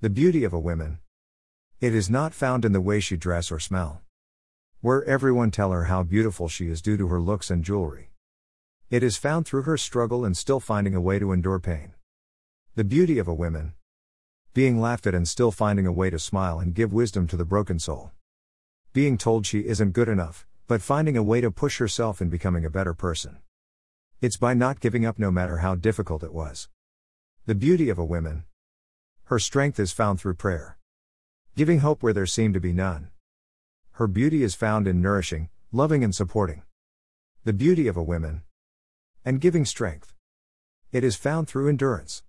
The beauty of a woman. It is not found in the way she dress or smell. Where everyone tell her how beautiful she is due to her looks and jewelry. It is found through her struggle and still finding a way to endure pain. The beauty of a woman. Being laughed at and still finding a way to smile and give wisdom to the broken soul. Being told she isn't good enough, but finding a way to push herself in becoming a better person. It's by not giving up no matter how difficult it was. The beauty of a woman. Her strength is found through prayer. Giving hope where there seemed to be none. Her beauty is found in nourishing, loving, and supporting. The beauty of a woman and giving strength. It is found through endurance.